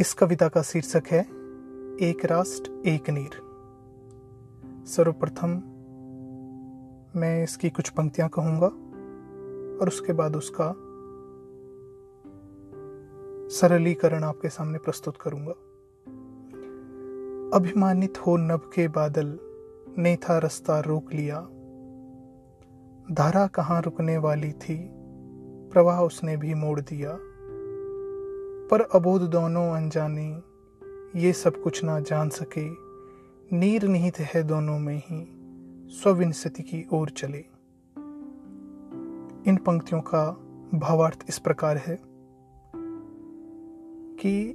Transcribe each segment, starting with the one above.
इस कविता का शीर्षक है, एक राष्ट्र, एक नीर। सर्वप्रथम मैं इसकी कुछ पंक्तियाँ कहूँगा और उसके बाद उसका सरलीकरण आपके सामने प्रस्तुत करूँगा। अभिमानित हो नभ के बादल, ने था रास्ता रोक लिया। धारा कहाँ रुकने वाली थी, प्रवाह उसने भी मोड़ दिया। पर अबोध दोनों अनजाने, ये सब कुछ ना जान सके। नीर निहित है दोनों में ही स्विंसति की ओर चले। इन पंक्तियों का भावार्थ इस प्रकार है कि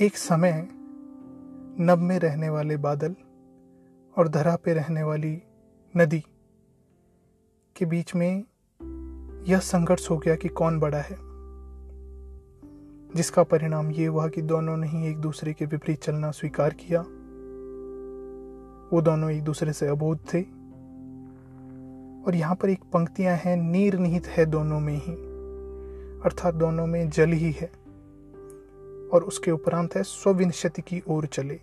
एक समय नब में रहने वाले बादल और धरा पे रहने वाली नदी के बीच में यह संघर्ष हो गया कि कौन बड़ा है। जिसका परिणाम ये हुआ कि दोनों ने ही एक दूसरे के विपरीत चलना स्वीकार किया। वो दोनों एक दूसरे से अबोध थे। और यहाँ पर एक पंक्तियाँ हैं, नीर निहित है दोनों में ही। अर्थात दोनों में जल ही है। और उसके उपरांत है स्विनशति की ओर चले।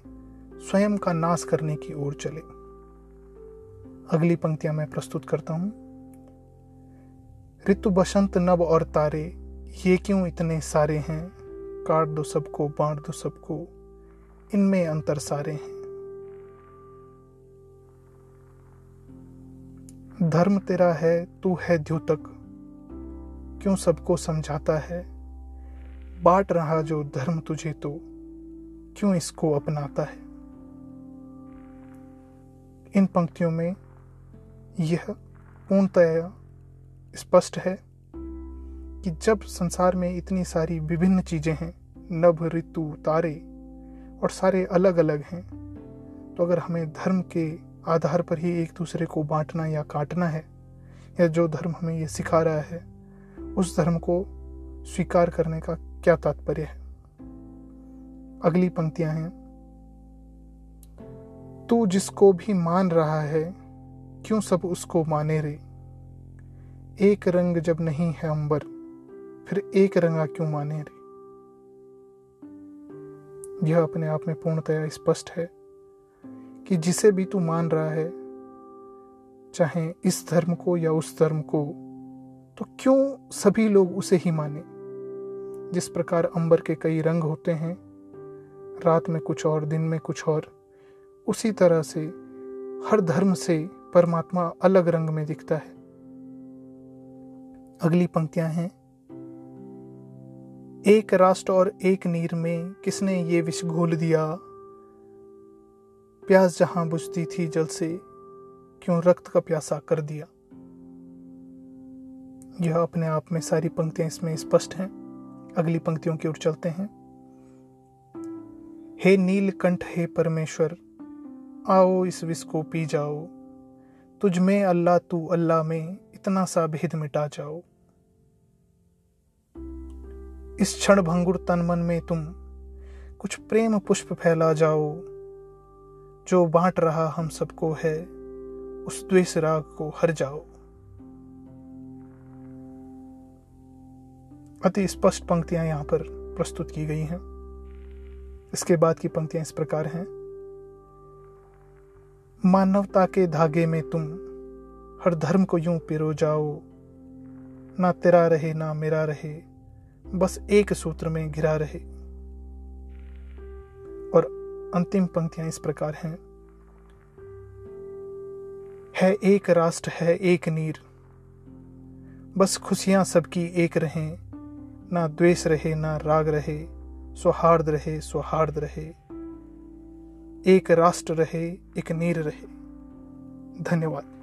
स्वयं का नाश करने की ओर चले। अगली पंक्तियाँ मैं प्रस्तुत करता हूँ। ऋतु बसंत नव और तारे ये क्यों इतने सारे हैं? काट दो सबको, बांट दो सबको। इनमें अंतर सारे हैं। धर्म तेरा है, तू है द्योतक। क्यों सबको समझाता है? बांट रहा जो धर्म तुझे तो क्यों इसको अपनाता है? इन पंक्तियों में यह पूर्णतया स्पष्ट है। कि जब संसार में इतनी सारी विभिन्न चीज़ें हैं, नभ, ऋतु, तारे, और सारे अलग अलग हैं तो अगर हमें धर्म के आधार पर ही एक दूसरे को बांटना या काटना है, या जो धर्म हमें ये सिखा रहा है, उस धर्म को स्वीकार करने का क्या तात्पर्य है? अगली पंक्तियाँ हैं। तू जिसको भी मान रहा है, क्यों सब उसको माने रे? एक रंग जब नहीं है अंबर फिर एक रंगा क्यों माने रे? यह अपने आप में पूर्णतया स्पष्ट है कि जिसे भी तू मान रहा है, चाहे इस धर्म को या उस धर्म को तो क्यों सभी लोग उसे ही माने? जिस प्रकार अंबर के कई रंग होते हैं, रात में कुछ और, दिन में कुछ और, उसी तरह से हर धर्म से परमात्मा अलग रंग में दिखता है। अगली पंक्तियाँ हैं। एक राष्ट्र और एक नीर में किसने ये विष घोल दिया? प्यास जहाँ बुझती थी जल से, क्यों रक्त का प्यासा कर दिया? यह अपने आप में सारी पंक्तियाँ इसमें स्पष्ट हैं। अगली पंक्तियों की ओर चलते हैं। हे नीलकंठ, हे परमेश्वर, आओ इस विष को पी जाओ। तुझ में अल्लाह, तू अल्लाह में इतना सा भेद मिटा जाओ। इस क्षण भंगुर तन मन में तुम कुछ प्रेम पुष्प फैला जाओ। जो बांट रहा हम सबको है, उस द्वेष राग को हर जाओ। अति स्पष्ट पंक्तियाँ यहाँ पर प्रस्तुत की गई हैं। इसके बाद की पंक्तियाँ इस प्रकार हैं। मानवता के धागे में तुम हर धर्म को यूँ पिरो जाओ। ना तेरा रहे, ना मेरा रहे बस एक सूत्र में घिरा रहे। और अंतिम पंक्तियाँ इस प्रकार हैं। है एक राष्ट्र, है एक नीर। बस खुशियाँ सबकी एक रहें। ना द्वेष रहे, ना राग रहे। सौहार्द रहे सौहार्द रहे। एक राष्ट्र रहे, एक नीर रहे। धन्यवाद।